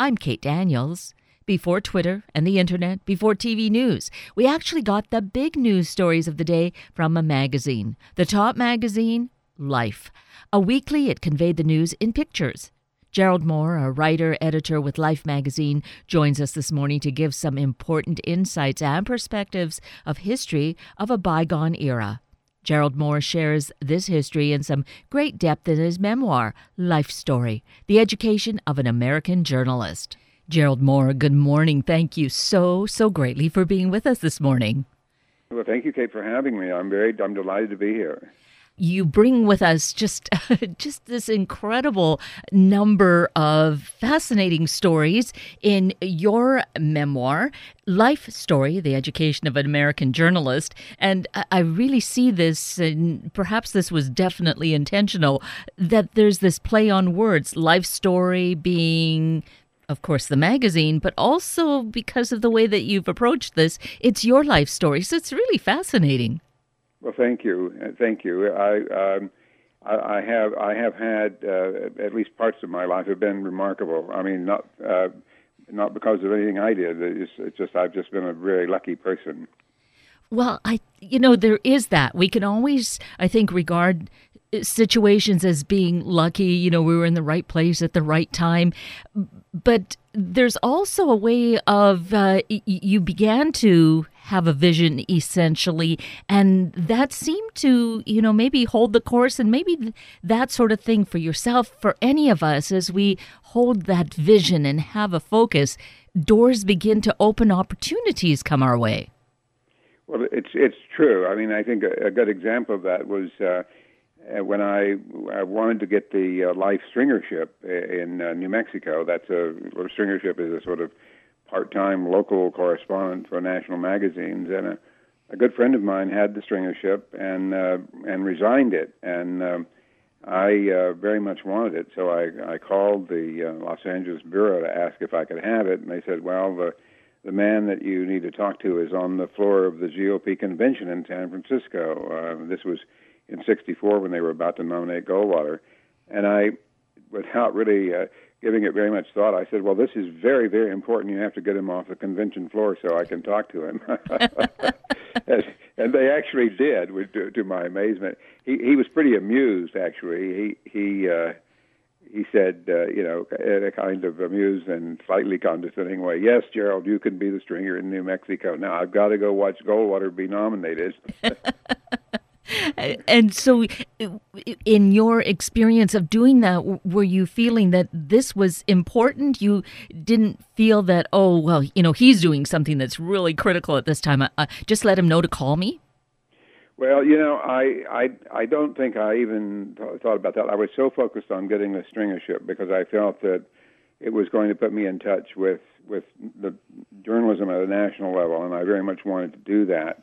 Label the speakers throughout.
Speaker 1: I'm Kate Daniels. Before Twitter and the internet, before TV news, we actually got the big news stories of the day from a magazine. The top magazine, Life. A weekly, it conveyed the news in pictures. Gerald Moore, a writer editor with Life magazine, joins us this morning to give some important insights and perspectives of history of a bygone era. Gerald Moore shares this history in some great depth in his memoir, Life Story The Education of an American Journalist. Gerald Moore, good morning. Thank you so, so greatly for being with us this morning.
Speaker 2: Well, thank you, Kate, for having me. I'm very, I'm delighted to be here
Speaker 1: you bring with us just just this incredible number of fascinating stories in your memoir life story the education of an american journalist and i really see this and perhaps this was definitely intentional that there's this play on words life story being of course, the magazine, but also because of the way that you've approached this, it's your life story. So it's really fascinating.
Speaker 2: Well, thank you, uh, thank you. I um, I, I have I have had uh, at least parts of my life have been remarkable. I mean, not uh, not because of anything I did. It's, it's just I've just been a very lucky person.
Speaker 1: Well, I you know there is that we can always I think regard situations as being lucky, you know, we were in the right place at the right time. But there's also a way of uh, y- you began to have a vision essentially, and that seemed to, you know, maybe hold the course and maybe th- that sort of thing for yourself, for any of us, as we hold that vision and have a focus, doors begin to open, opportunities come our way.
Speaker 2: Well, it's it's true. I mean, I think a, a good example of that was. Uh, when I, I wanted to get the uh, life stringership in uh, New Mexico, that's a stringership is a sort of part-time local correspondent for national magazines, and a, a good friend of mine had the stringership and uh, and resigned it, and um, I uh, very much wanted it, so I I called the uh, Los Angeles bureau to ask if I could have it, and they said, well the the man that you need to talk to is on the floor of the GOP convention in San Francisco. Uh, this was in '64 when they were about to nominate Goldwater, and I, without really uh, giving it very much thought, I said, "Well, this is very, very important. You have to get him off the convention floor so I can talk to him." and, and they actually did, to, to my amazement. He he was pretty amused. Actually, he he. Uh, he said, uh, you know, in a kind of amused and slightly condescending way, "Yes, Gerald, you can be the stringer in New Mexico. Now I've got to go watch Goldwater be nominated."
Speaker 1: and so in your experience of doing that were you feeling that this was important? You didn't feel that oh well you know he's doing something that's really critical at this time uh, just let him know to call me?
Speaker 2: Well you know i i i don't think i even thought about that. I was so focused on getting the stringership because i felt that it was going to put me in touch with with the journalism at a national level and i very much wanted to do that.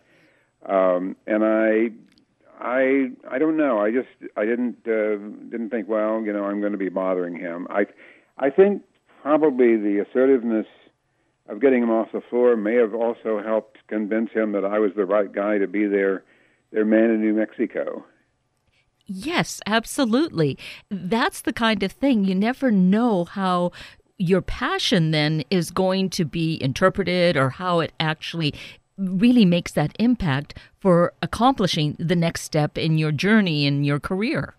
Speaker 2: Um, and I I I don't know. I just I didn't uh, didn't think. Well, you know, I'm going to be bothering him. I I think probably the assertiveness of getting him off the floor may have also helped convince him that I was the right guy to be their their man in New Mexico.
Speaker 1: Yes, absolutely. That's the kind of thing you never know how your passion then is going to be interpreted or how it actually really makes that impact for accomplishing the next step in your journey in your career.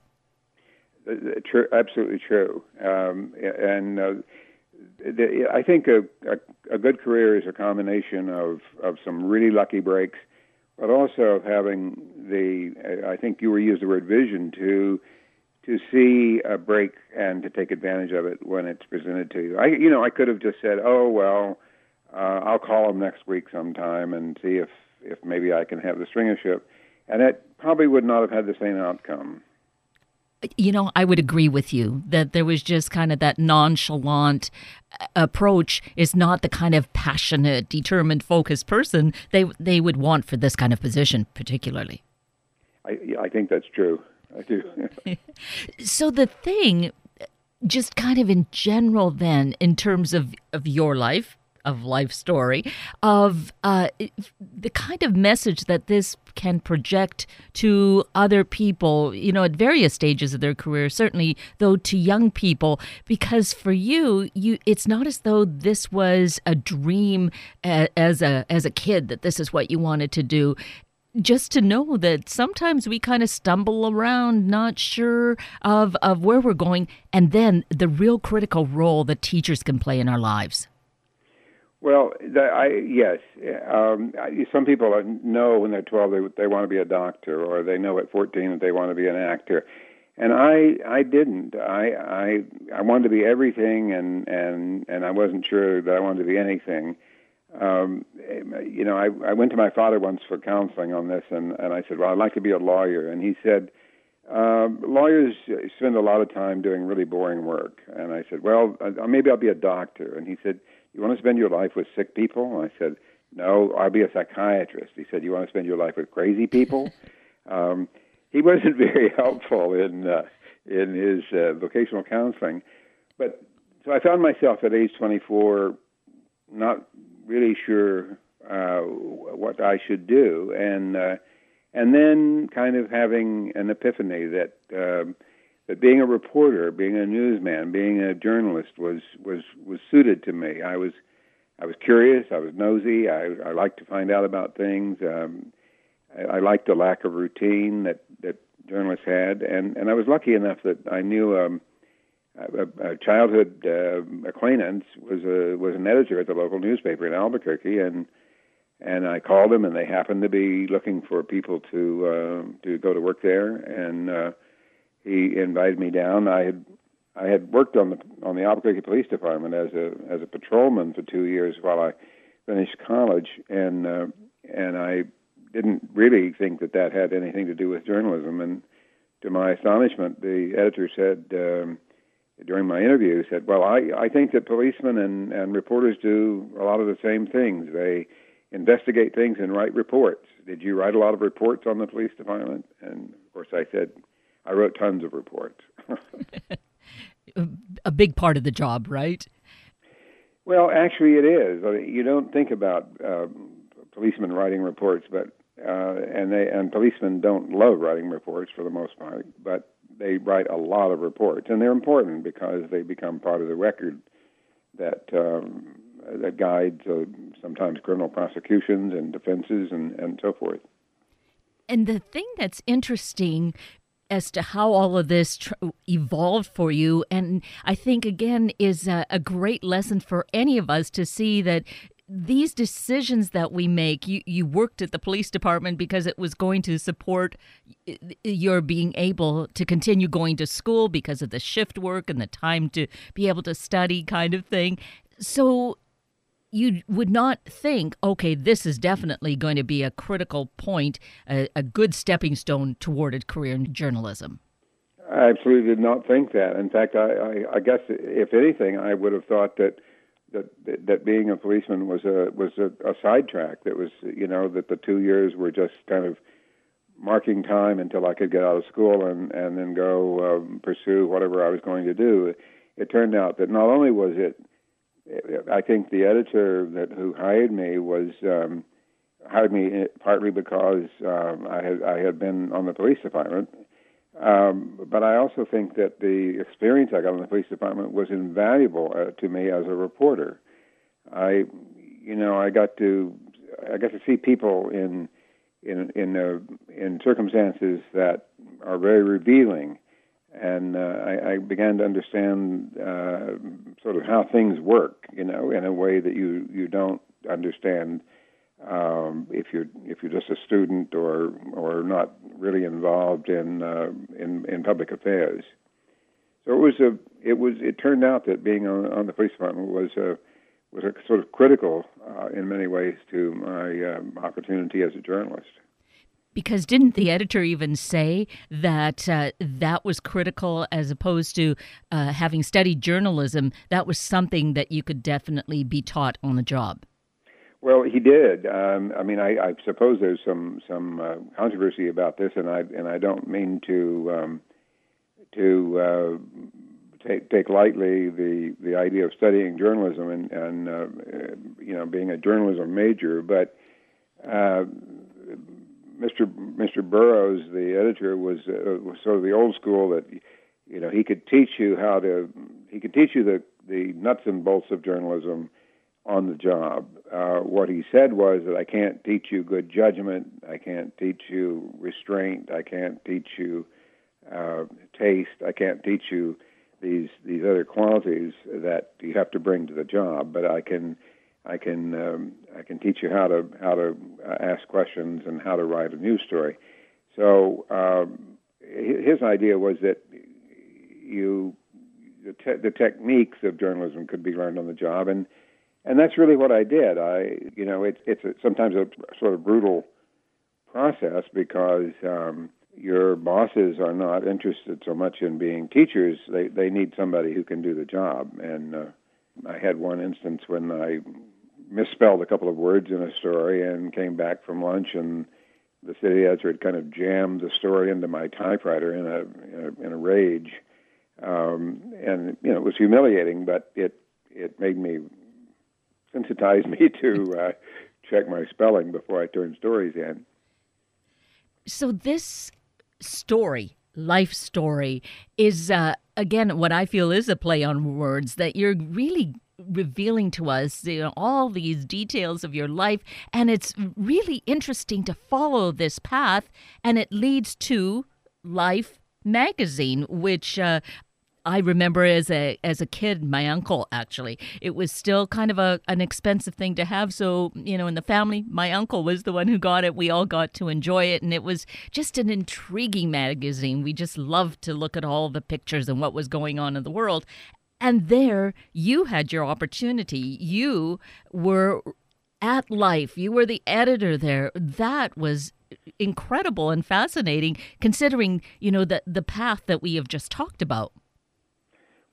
Speaker 2: Uh, true, absolutely true. Um, and uh, the, I think a, a, a, good career is a combination of, of some really lucky breaks, but also of having the, I think you were used the word vision to to see a break and to take advantage of it when it's presented to you. I, you know, I could have just said, "Oh well, uh, I'll call him next week sometime and see if if maybe I can have the stringership, and it probably would not have had the same outcome.
Speaker 1: You know, I would agree with you that there was just kind of that nonchalant uh, approach is not the kind of passionate, determined, focused person they they would want for this kind of position, particularly.
Speaker 2: I I think that's true. I do.
Speaker 1: so the thing, just kind of in general, then, in terms of of your life, of life story of uh, the kind of message that this can project to other people, you know, at various stages of their career, certainly though to young people, because for you, you it's not as though this was a dream as a as a kid that this is what you wanted to do. Just to know that sometimes we kind of stumble around not sure of of where we're going and then the real critical role that teachers can play in our lives
Speaker 2: well, the, I yes. Um, some people know when they're 12 they they want to be a doctor, or they know at 14 that they want to be an actor. And I I didn't. I I I wanted to be everything, and and and I wasn't sure that I wanted to be anything. Um, you know, I I went to my father once for counseling on this, and and I said, well, I'd like to be a lawyer, and he said. Uh, lawyers spend a lot of time doing really boring work, and I said, "Well, uh, maybe I'll be a doctor." And he said, you want to spend your life with sick people? And I said, No, I'll be a psychiatrist. He said, You want to spend your life with crazy people? um, he wasn't very helpful in uh, in his uh, vocational counseling. But so I found myself at age 24 not really sure uh, what I should do, and uh, and then kind of having an epiphany that um, that being a reporter, being a newsman, being a journalist was was was suited to me. I was I was curious. I was nosy. I, I liked to find out about things. Um, I, I liked the lack of routine that that journalists had, and and I was lucky enough that I knew um, a, a childhood uh, acquaintance was a was an editor at the local newspaper in Albuquerque, and and I called him, and they happened to be looking for people to uh, to go to work there, and uh, he invited me down. I had I had worked on the on the Albuquerque Police Department as a as a patrolman for two years while I finished college, and uh, and I didn't really think that that had anything to do with journalism. And to my astonishment, the editor said um, during my interview said, "Well, I I think that policemen and and reporters do a lot of the same things. They investigate things and write reports. Did you write a lot of reports on the police department?" And of course, I said I wrote tons of reports.
Speaker 1: a big part of the job, right?
Speaker 2: Well, actually, it is. You don't think about uh, policemen writing reports, but uh, and they and policemen don't love writing reports for the most part, but they write a lot of reports, and they're important because they become part of the record that um, that guides uh, sometimes criminal prosecutions and defenses and and so forth.
Speaker 1: And the thing that's interesting as to how all of this tr- evolved for you. And I think, again, is a, a great lesson for any of us to see that these decisions that we make you, you worked at the police department because it was going to support your being able to continue going to school because of the shift work and the time to be able to study kind of thing so you would not think, okay, this is definitely going to be a critical point, a, a good stepping stone toward a career in journalism.
Speaker 2: I absolutely did not think that. In fact, I, I, I guess if anything, I would have thought that that that being a policeman was a was a, a sidetrack. That was you know that the two years were just kind of marking time until I could get out of school and and then go um, pursue whatever I was going to do. It turned out that not only was it I think the editor that who hired me was um, hired me partly because um, I had I had been on the police department, um, but I also think that the experience I got in the police department was invaluable uh, to me as a reporter. I, you know, I got to I got to see people in in in uh, in circumstances that are very revealing and uh, I, I began to understand uh, sort of how things work, you know, in a way that you you don't understand um, if you're if you're just a student or or not really involved in uh, in in public affairs. So it was a it was it turned out that being on, on the police department was a was a sort of critical uh, in many ways to my um, opportunity as a journalist.
Speaker 1: Because didn't the editor even say that uh, that was critical as opposed to uh, having studied journalism? That was something that you could definitely be taught on the job.
Speaker 2: Well, he did. Um, I mean, I, I, suppose there's some some uh, controversy about this, and I and I don't mean to um, to uh, take take lightly the the idea of studying journalism and and uh, you know being a journalism major, but uh, Mr. Mr. Burroughs, the editor, was uh, was sort of the old school that you know he could teach you how to he could teach you the the nuts and bolts of journalism on the job. Uh, what he said was that I can't teach you good judgment, I can't teach you restraint, I can't teach you uh, taste, I can't teach you these these other qualities that you have to bring to the job, but I can I can um, I can teach you how to how to uh, ask questions and how to write a news story. So um, his idea was that you the, te- the techniques of journalism could be learned on the job, and and that's really what I did. I you know it's it's sometimes a sort of brutal process because um, your bosses are not interested so much in being teachers; they they need somebody who can do the job. And uh, I had one instance when I misspelled a couple of words in a story and came back from lunch and the city editor had kind of jammed the story into my typewriter in a in a, in a rage, um, and you know it was humiliating, but it it made me sensitized me to uh, check my spelling before I turned stories in.
Speaker 1: So this story, life story, is uh, again what I feel is a play on words that you're really revealing to us you know, all these details of your life and it's really interesting to follow this path and it leads to life magazine which uh, I remember as a as a kid, my uncle actually. It was still kind of a an expensive thing to have. So you know, in the family, my uncle was the one who got it. We all got to enjoy it, and it was just an intriguing magazine. We just loved to look at all the pictures and what was going on in the world. And there, you had your opportunity. You were at Life. You were the editor there. That was incredible and fascinating, considering you know the the path that we have just talked about.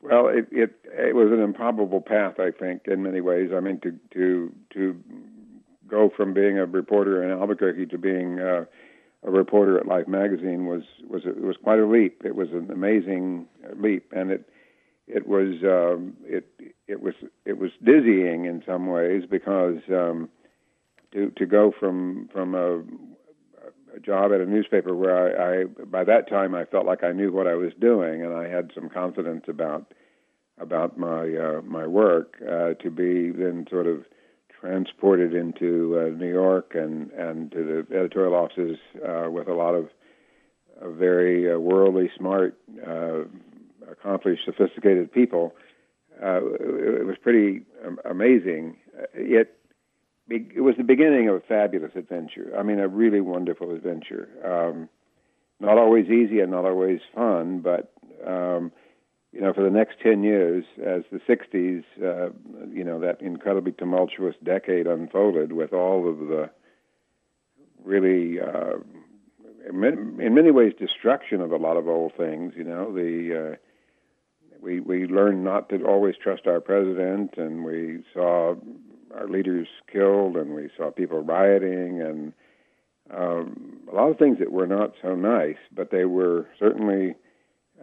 Speaker 2: Well, it, it it was an improbable path, I think, in many ways. I mean, to to to go from being a reporter in Albuquerque to being uh, a reporter at Life magazine was was was quite a leap. It was an amazing leap, and it it was um, it it was it was dizzying in some ways because um, to to go from from a a job at a newspaper where I, I by that time I felt like I knew what I was doing and I had some confidence about about my uh, my work uh, to be then sort of transported into uh, New York and and to the editorial offices uh, with a lot of uh, very uh, worldly smart, uh, accomplished, sophisticated people. Uh, it, it was pretty um, amazing. Yet it was the beginning of a fabulous adventure. I mean, a really wonderful adventure. Um, not always easy and not always fun, but um, you know, for the next ten years, as the '60s, uh, you know, that incredibly tumultuous decade unfolded with all of the really, uh, in many ways, destruction of a lot of old things. You know, the uh, we we learned not to always trust our president, and we saw our leaders killed, and we saw people rioting, and um, a lot of things that were not so nice, but they were certainly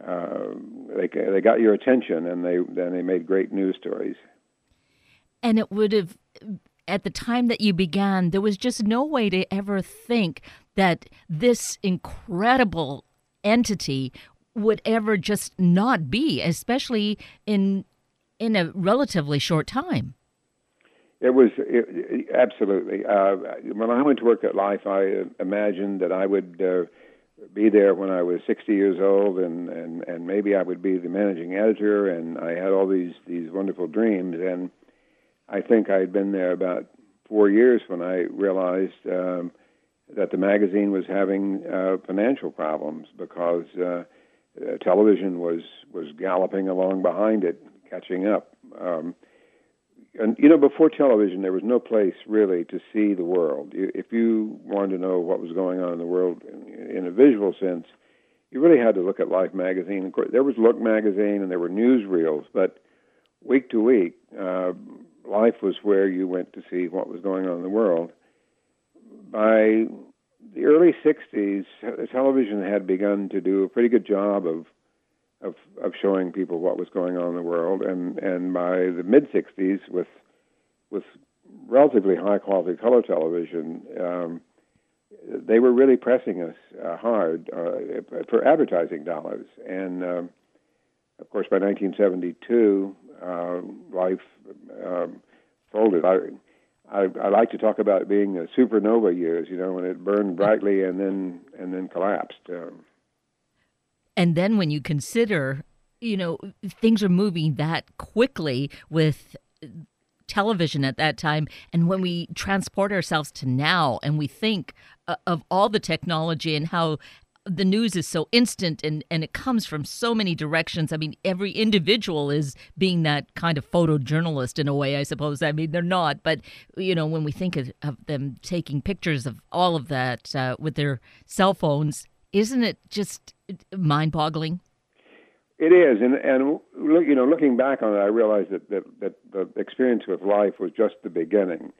Speaker 2: uh, they they got your attention, and they then they made great news stories.
Speaker 1: And it would have at the time that you began, there was just no way to ever think that this incredible entity would ever just not be, especially in in a relatively short time.
Speaker 2: It was it, it, absolutely. Uh, when I went to work at Life, I imagined that I would uh, be there when I was 60 years old, and, and, and maybe I would be the managing editor. And I had all these these wonderful dreams. And I think I had been there about four years when I realized um, that the magazine was having uh, financial problems because uh, television was was galloping along behind it, catching up. Um, and you know, before television, there was no place really to see the world. If you wanted to know what was going on in the world in, in a visual sense, you really had to look at Life magazine. Of course, there was Look magazine and there were newsreels, but week to week, uh, Life was where you went to see what was going on in the world. By the early '60s, television had begun to do a pretty good job of of of showing people what was going on in the world. And and by the mid '60s, with with relatively high quality color television, um, they were really pressing us uh, hard uh, for advertising dollars. And um, of course, by 1972, uh, life um, folded. I, I, I like to talk about being a supernova years, you know, when it burned brightly and then and then collapsed. Um,
Speaker 1: and then when you consider, you know, things are moving that quickly with television at that time and when we transport ourselves to now and we think uh, of all the technology and how the news is so instant and, and it comes from so many directions. I mean, every individual is being that kind of photojournalist in a way, I suppose. I mean, they're not, but, you know, when we think of, of them taking pictures of all of that uh, with their cell phones, isn't it just mind boggling?
Speaker 2: It is, and and look, you know, looking back on it, I realized that, that that the experience with life was just the beginning.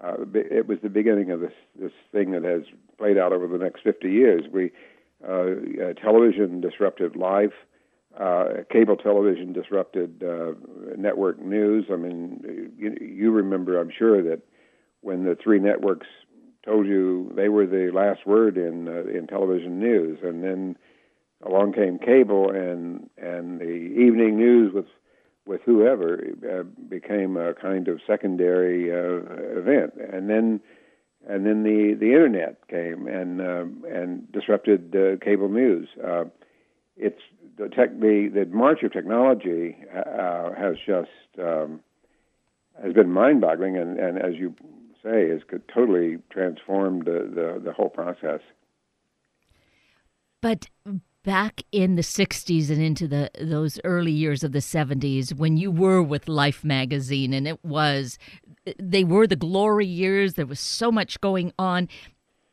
Speaker 2: Uh, it was the beginning of this this thing that has played out over the next 50 years. We television disrupted life. Uh, cable television disrupted uh, network news. I mean, you, you remember, I'm sure, that when the three networks told you they were the last word in uh, in television news, and then along came cable, and and the evening news with with whoever uh, became a kind of secondary uh, event, and then and then the the internet came and uh, and disrupted uh, cable news. Uh, it's the tech the the march of technology uh, has just um, has been mind-boggling, and, and as you say, has totally transformed the, the, the whole process.
Speaker 1: But back in the 60s and into the those early years of the 70s when you were with Life magazine and it was they were the glory years. There was so much going on.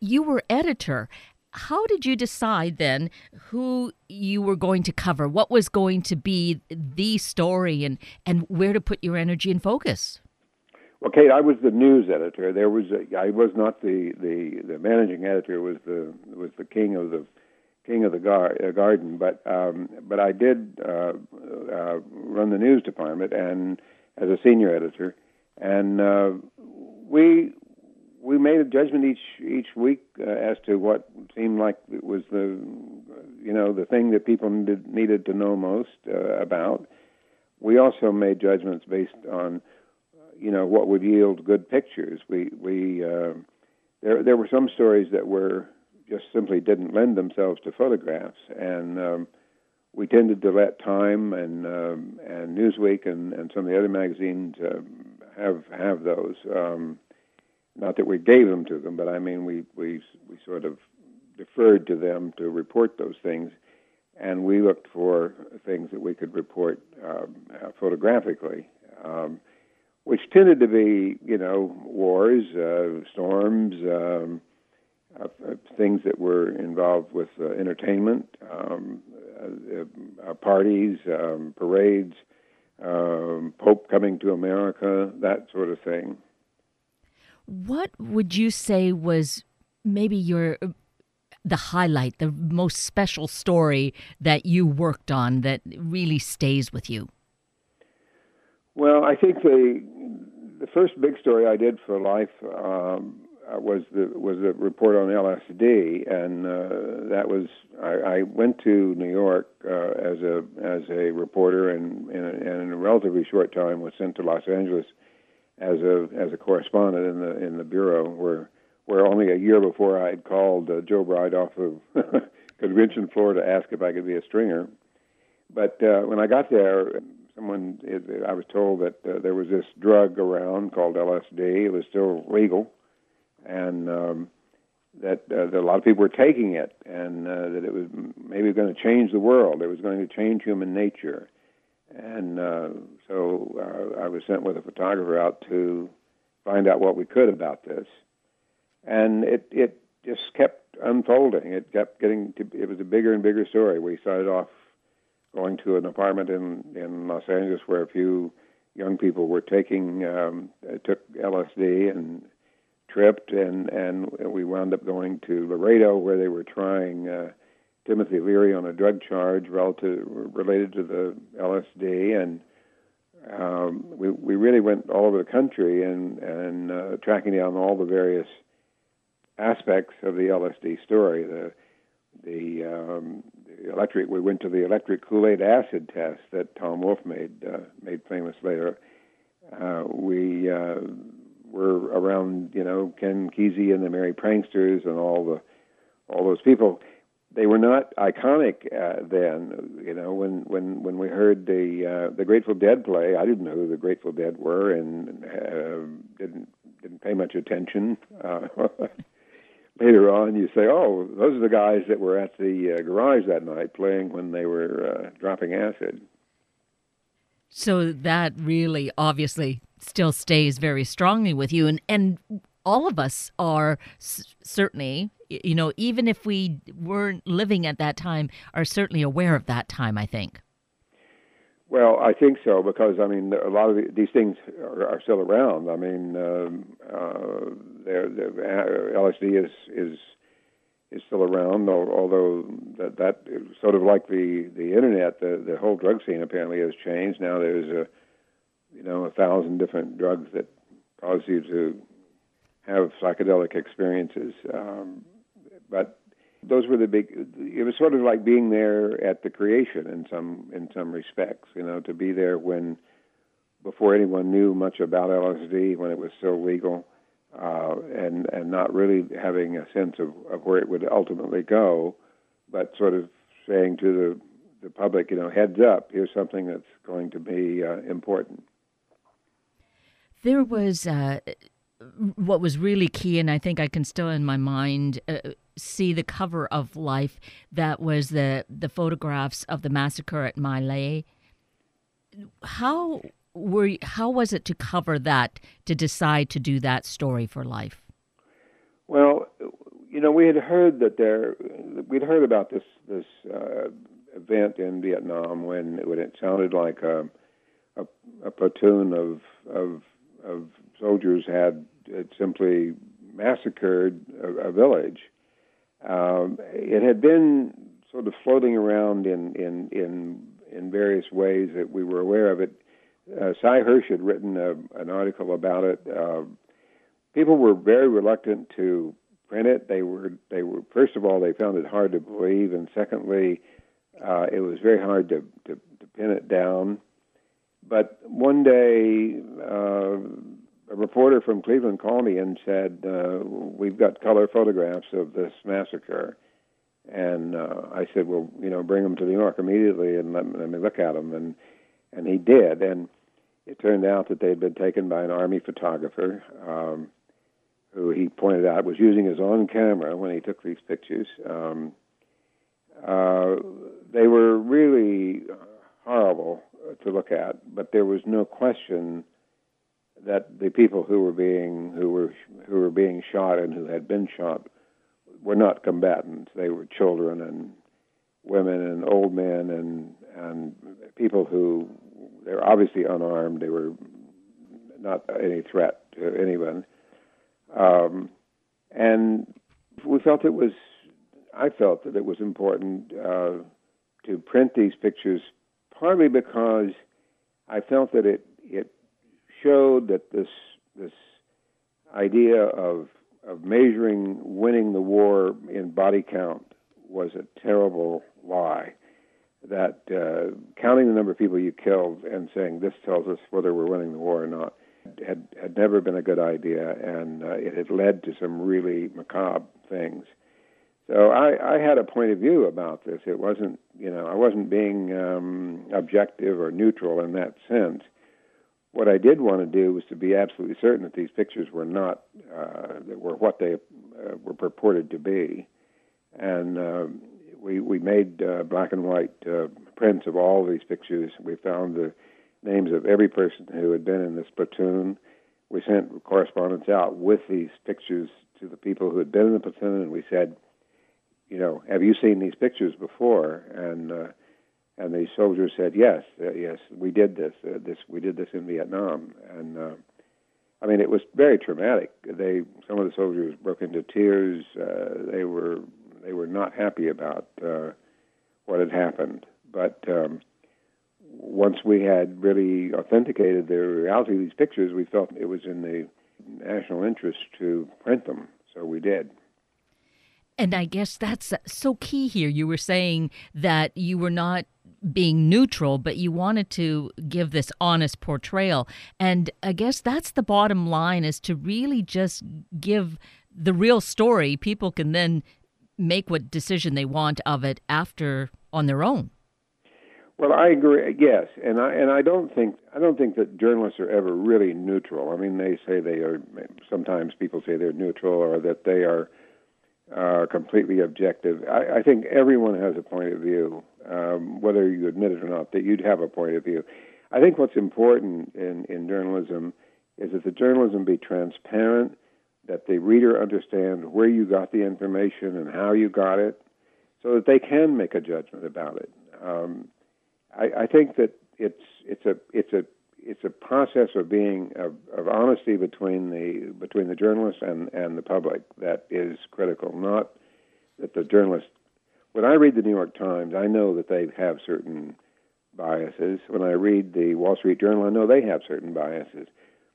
Speaker 1: You were editor. How did you decide then who you were going to cover? What was going to be the story and and where to put your energy and focus?
Speaker 2: Well, Kate, I was the news editor. There was a, I was not the, the, the managing editor. Was the was the king of the king of the gar- uh, garden, but um, but I did uh, uh, run the news department and as a senior editor, and uh, we we made a judgment each each week uh, as to what seemed like was the you know the thing that people needed, needed to know most uh, about. We also made judgments based on you know what would yield good pictures. We we uh, there there were some stories that were just simply didn't lend themselves to photographs, and um, we tended to let Time and um, and Newsweek and, and some of the other magazines uh, have have those. Um, not that we gave them to them, but I mean we we we sort of deferred to them to report those things, and we looked for things that we could report um, uh, photographically. Um, which tended to be, you know, wars, uh, storms, um, uh, uh, things that were involved with uh, entertainment, um, uh, uh, parties, um, parades, um, Pope coming to America, that sort of thing.
Speaker 1: What would you say was maybe your the highlight, the most special story that you worked on that really stays with you?
Speaker 2: Well, I think the the first big story I did for Life um, uh, was the was the report on LSD, and uh, that was I, I went to New York uh, as a as a reporter, and, and, and in a relatively short time was sent to Los Angeles as a as a correspondent in the in the bureau, where where only a year before I had called uh, Joe Bride off of convention floor to ask if I could be a stringer. But uh, when I got there, someone I was told that uh, there was this drug around called LSD. It was still legal and um, that, uh, that a lot of people were taking it, and uh, that it was maybe going to change the world. It was going to change human nature, and uh, so uh, I was sent with a photographer out to find out what we could about this, and it it just kept unfolding. It kept getting to. It was a bigger and bigger story. We started off going to an apartment in in Los Angeles where a few young people were taking um, took LSD and tripped, and and we wound up going to Laredo where they were trying uh, Timothy Leary on a drug charge relative related to the LSD, and um, we we really went all over the country and and uh, tracking down all the various aspects of the LSD story. The the, um, the electric we went to the electric Kool Aid acid test that Tom Wolfe made uh, made famous later. Uh, we uh, were around you know Ken Kesey and the Merry Pranksters and all the all those people they were not iconic uh, then. You know, when when when we heard the uh, the Grateful Dead play, I didn't know who the Grateful Dead were, and uh, didn't didn't pay much attention. Uh, later on, you say, "Oh, those are the guys that were at the uh, garage that night playing when they were uh, dropping acid."
Speaker 1: So that really, obviously, still stays very strongly with you, and and all of us are certainly, you know, even if we weren't living at that time, are certainly aware of that time, I think.
Speaker 2: Well, I think so because I mean a lot of these things are, are still around. I mean, um, uh, the LSD is is is still around, although that that sort of like the the internet, the the whole drug scene apparently has changed. Now there's a you know a thousand different drugs that cause you to have psychedelic experiences. Um, but those were the big. It was sort of like being there at the creation in some in some respects. You know, to be there when before anyone knew much about LSD, when it was still legal, uh, and and not really having a sense of, of where it would ultimately go, but sort of saying to the the public, you know, heads up, here's something that's going to be uh, important.
Speaker 1: There was uh, what was really key, and I think I can still in my mind uh, see the cover of Life. That was the the photographs of the massacre at My Lai. How were you, how was it to cover that to decide to do that story for Life?
Speaker 2: Well, you know, we had heard that there we'd heard about this this uh, event in Vietnam when when it sounded like a a, a platoon of of of soldiers had, had simply massacred a, a village. Um, it had been sort of floating around in, in, in, in various ways that we were aware of it. Uh, Sy Hersh had written a, an article about it. Uh, people were very reluctant to print it. They were, they were first of all, they found it hard to believe, and secondly, uh, it was very hard to, to, to pin it down. But one day, uh, a reporter from Cleveland called me and said, uh, "We've got color photographs of this massacre." And uh, I said, "Well, you know, bring them to New York immediately and let, let me look at them." And and he did. And it turned out that they'd been taken by an army photographer, um, who he pointed out was using his own camera when he took these pictures. Um, uh, they were really horrible to look at, but there was no question that the people who were being who were who were being shot and who had been shot were not combatants. They were children and women and old men and and people who they were obviously unarmed. They were not any threat to anyone. Um, and we felt it was. I felt that it was important uh, to print these pictures, partly because I felt that it it showed that this this idea of of measuring winning the war in body count was a terrible lie. That uh, counting the number of people you killed and saying this tells us whether we're winning the war or not had had never been a good idea, and uh, it had led to some really macabre things. So I, I had a point of view about this. It wasn't, you know, I wasn't being um, objective or neutral in that sense. What I did want to do was to be absolutely certain that these pictures were not uh, were what they uh, were purported to be, and uh, we we made uh, black and white uh, prints of all these pictures. We found the names of every person who had been in this platoon. We sent correspondence out with these pictures to the people who had been in the platoon, and we said, you know, have you seen these pictures before? And uh, and the soldiers said, "Yes, uh, yes, we did this. Uh, this we did this in Vietnam." And uh, I mean, it was very traumatic. They some of the soldiers broke into tears. Uh, they were they were not happy about uh, what had happened. But um, once we had really authenticated the reality of these pictures, we felt it was in the national interest to print them, so we did.
Speaker 1: And I guess that's so key here. You were saying that you were not being neutral, but you wanted to give this honest portrayal. And I guess that's the bottom line is to really just give the real story. People can then make what decision they want of it after on their own.
Speaker 2: Well, I agree. Yes, and I and I don't think I don't think that journalists are ever really neutral. I mean, they say they are. Sometimes people say they're neutral or that they are uh, completely objective. I, I think everyone has a point of view, um, whether you admit it or not. That you'd have a point of view. I think what's important in in journalism is that the journalism be transparent, that the reader understand where you got the information and how you got it, so that they can make a judgment about it. Um, I, I think that it's it's a it's a it's a process of being of, of honesty between the between the journalist and and the public that is critical. Not that the journalist. When I read the New York Times, I know that they have certain biases. When I read the Wall Street Journal, I know they have certain biases.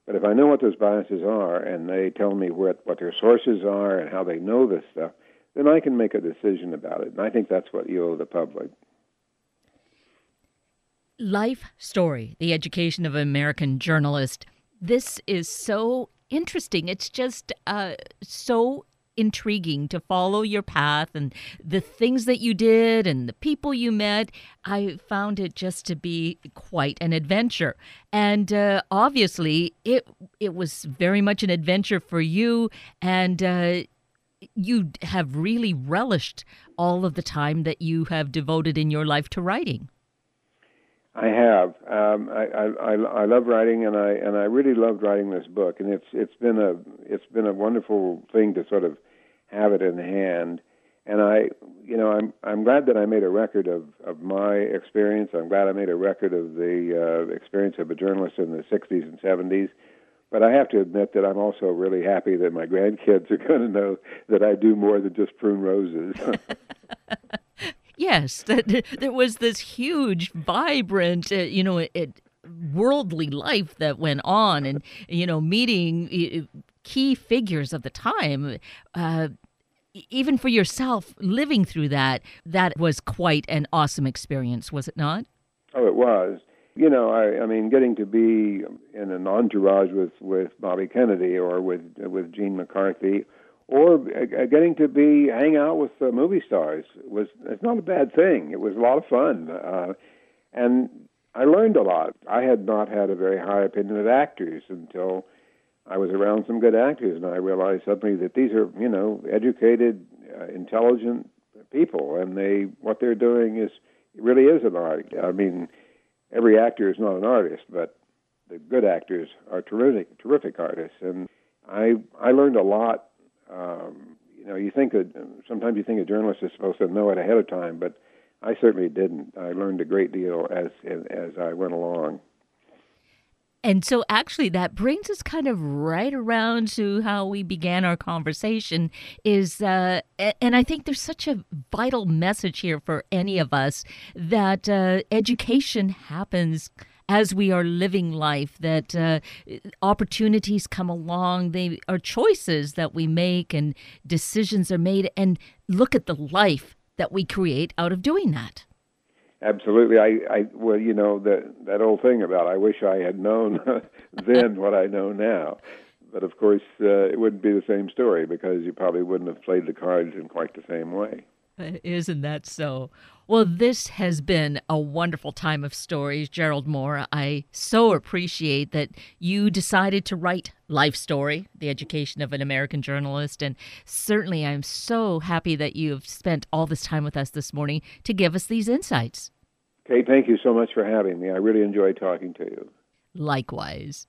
Speaker 2: But if I know what those biases are and they tell me what, what their sources are and how they know this stuff, then I can make a decision about it. And I think that's what you owe the public.
Speaker 1: Life Story, the education of an American journalist. This is so interesting. It's just uh, so intriguing to follow your path and the things that you did and the people you met. I found it just to be quite an adventure, and uh, obviously it it was very much an adventure for you, and uh, you have really relished all of the time that you have devoted in your life to writing.
Speaker 2: I have. Um, I, I, I love writing, and I and I really loved writing this book. And it's it's been a it's been a wonderful thing to sort of have it in hand. And I, you know, I'm I'm glad that I made a record of of my experience. I'm glad I made a record of the uh, experience of a journalist in the '60s and '70s. But I have to admit that I'm also really happy that my grandkids are going to know that I do more than just prune roses.
Speaker 1: Yes, that there was this huge, vibrant, uh, you know, it, worldly life that went on, and you know, meeting key figures of the time. Uh, even for yourself, living through that, that was quite an awesome experience, was it not?
Speaker 2: Oh, it was. You know, I, I mean, getting to be in an entourage with with Bobby Kennedy or with with Gene McCarthy or uh, getting to be hang out with uh, movie stars was it's not a bad thing. It was a lot of fun, uh, and I learned a lot. I had not had a very high opinion of actors until I was around some good actors, and I realized suddenly that these are you know educated, uh, intelligent people, and they what they're doing is really is an art. I mean, every actor is not an artist, but the good actors are terrific, terrific artists, and I I learned a lot um, you know, you think that sometimes you think a journalist is supposed to know it ahead of time, but I certainly didn't. I learned a great deal as as I went along.
Speaker 1: And so, actually, that brings us kind of right around to how we began our conversation. Is uh, and I think there's such a vital message here for any of us that uh, education happens as we are living life, that uh, opportunities come along, they are choices that we make and decisions are made, and look at the life that we create out of doing that.
Speaker 2: Absolutely. I, I well, you know that that old thing about I wish I had known then what I know now. But of course, uh, it wouldn't be the same story because you probably wouldn't have played the cards in quite the same way.
Speaker 1: Isn't that so? Well, this has been a wonderful time of stories, Gerald Moore. I so appreciate that you decided to write Life Story, the education of an American journalist. And certainly, I'm so happy that you've spent all this time with us this morning to give us these insights.
Speaker 2: Kate, thank you so much for having me. I really enjoyed talking to you.
Speaker 1: Likewise.